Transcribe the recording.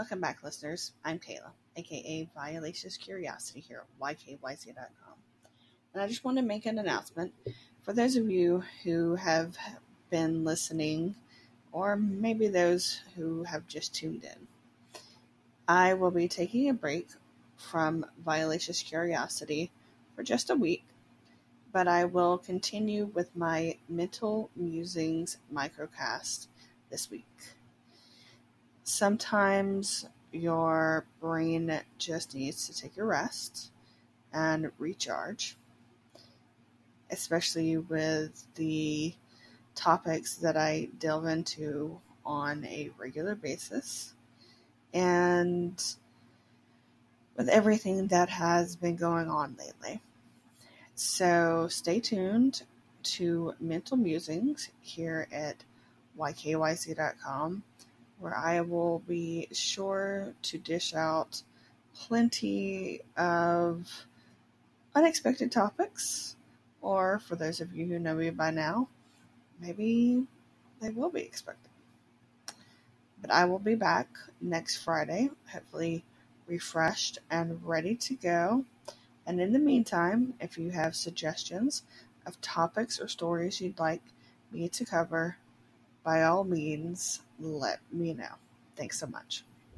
Welcome back, listeners. I'm Kayla, aka Violacious Curiosity here at YKYZ.com. And I just want to make an announcement for those of you who have been listening, or maybe those who have just tuned in. I will be taking a break from Violacious Curiosity for just a week, but I will continue with my Mental Musings microcast this week. Sometimes your brain just needs to take a rest and recharge, especially with the topics that I delve into on a regular basis. And with everything that has been going on lately. So stay tuned to Mental Musings here at ykyz.com, where I will be sure to dish out plenty of unexpected topics, or for those of you who know me by now, maybe they will be expected. But I will be back next Friday, hopefully refreshed and ready to go. And in the meantime, if you have suggestions of topics or stories you'd like me to cover, by all means, let me know. Thanks so much.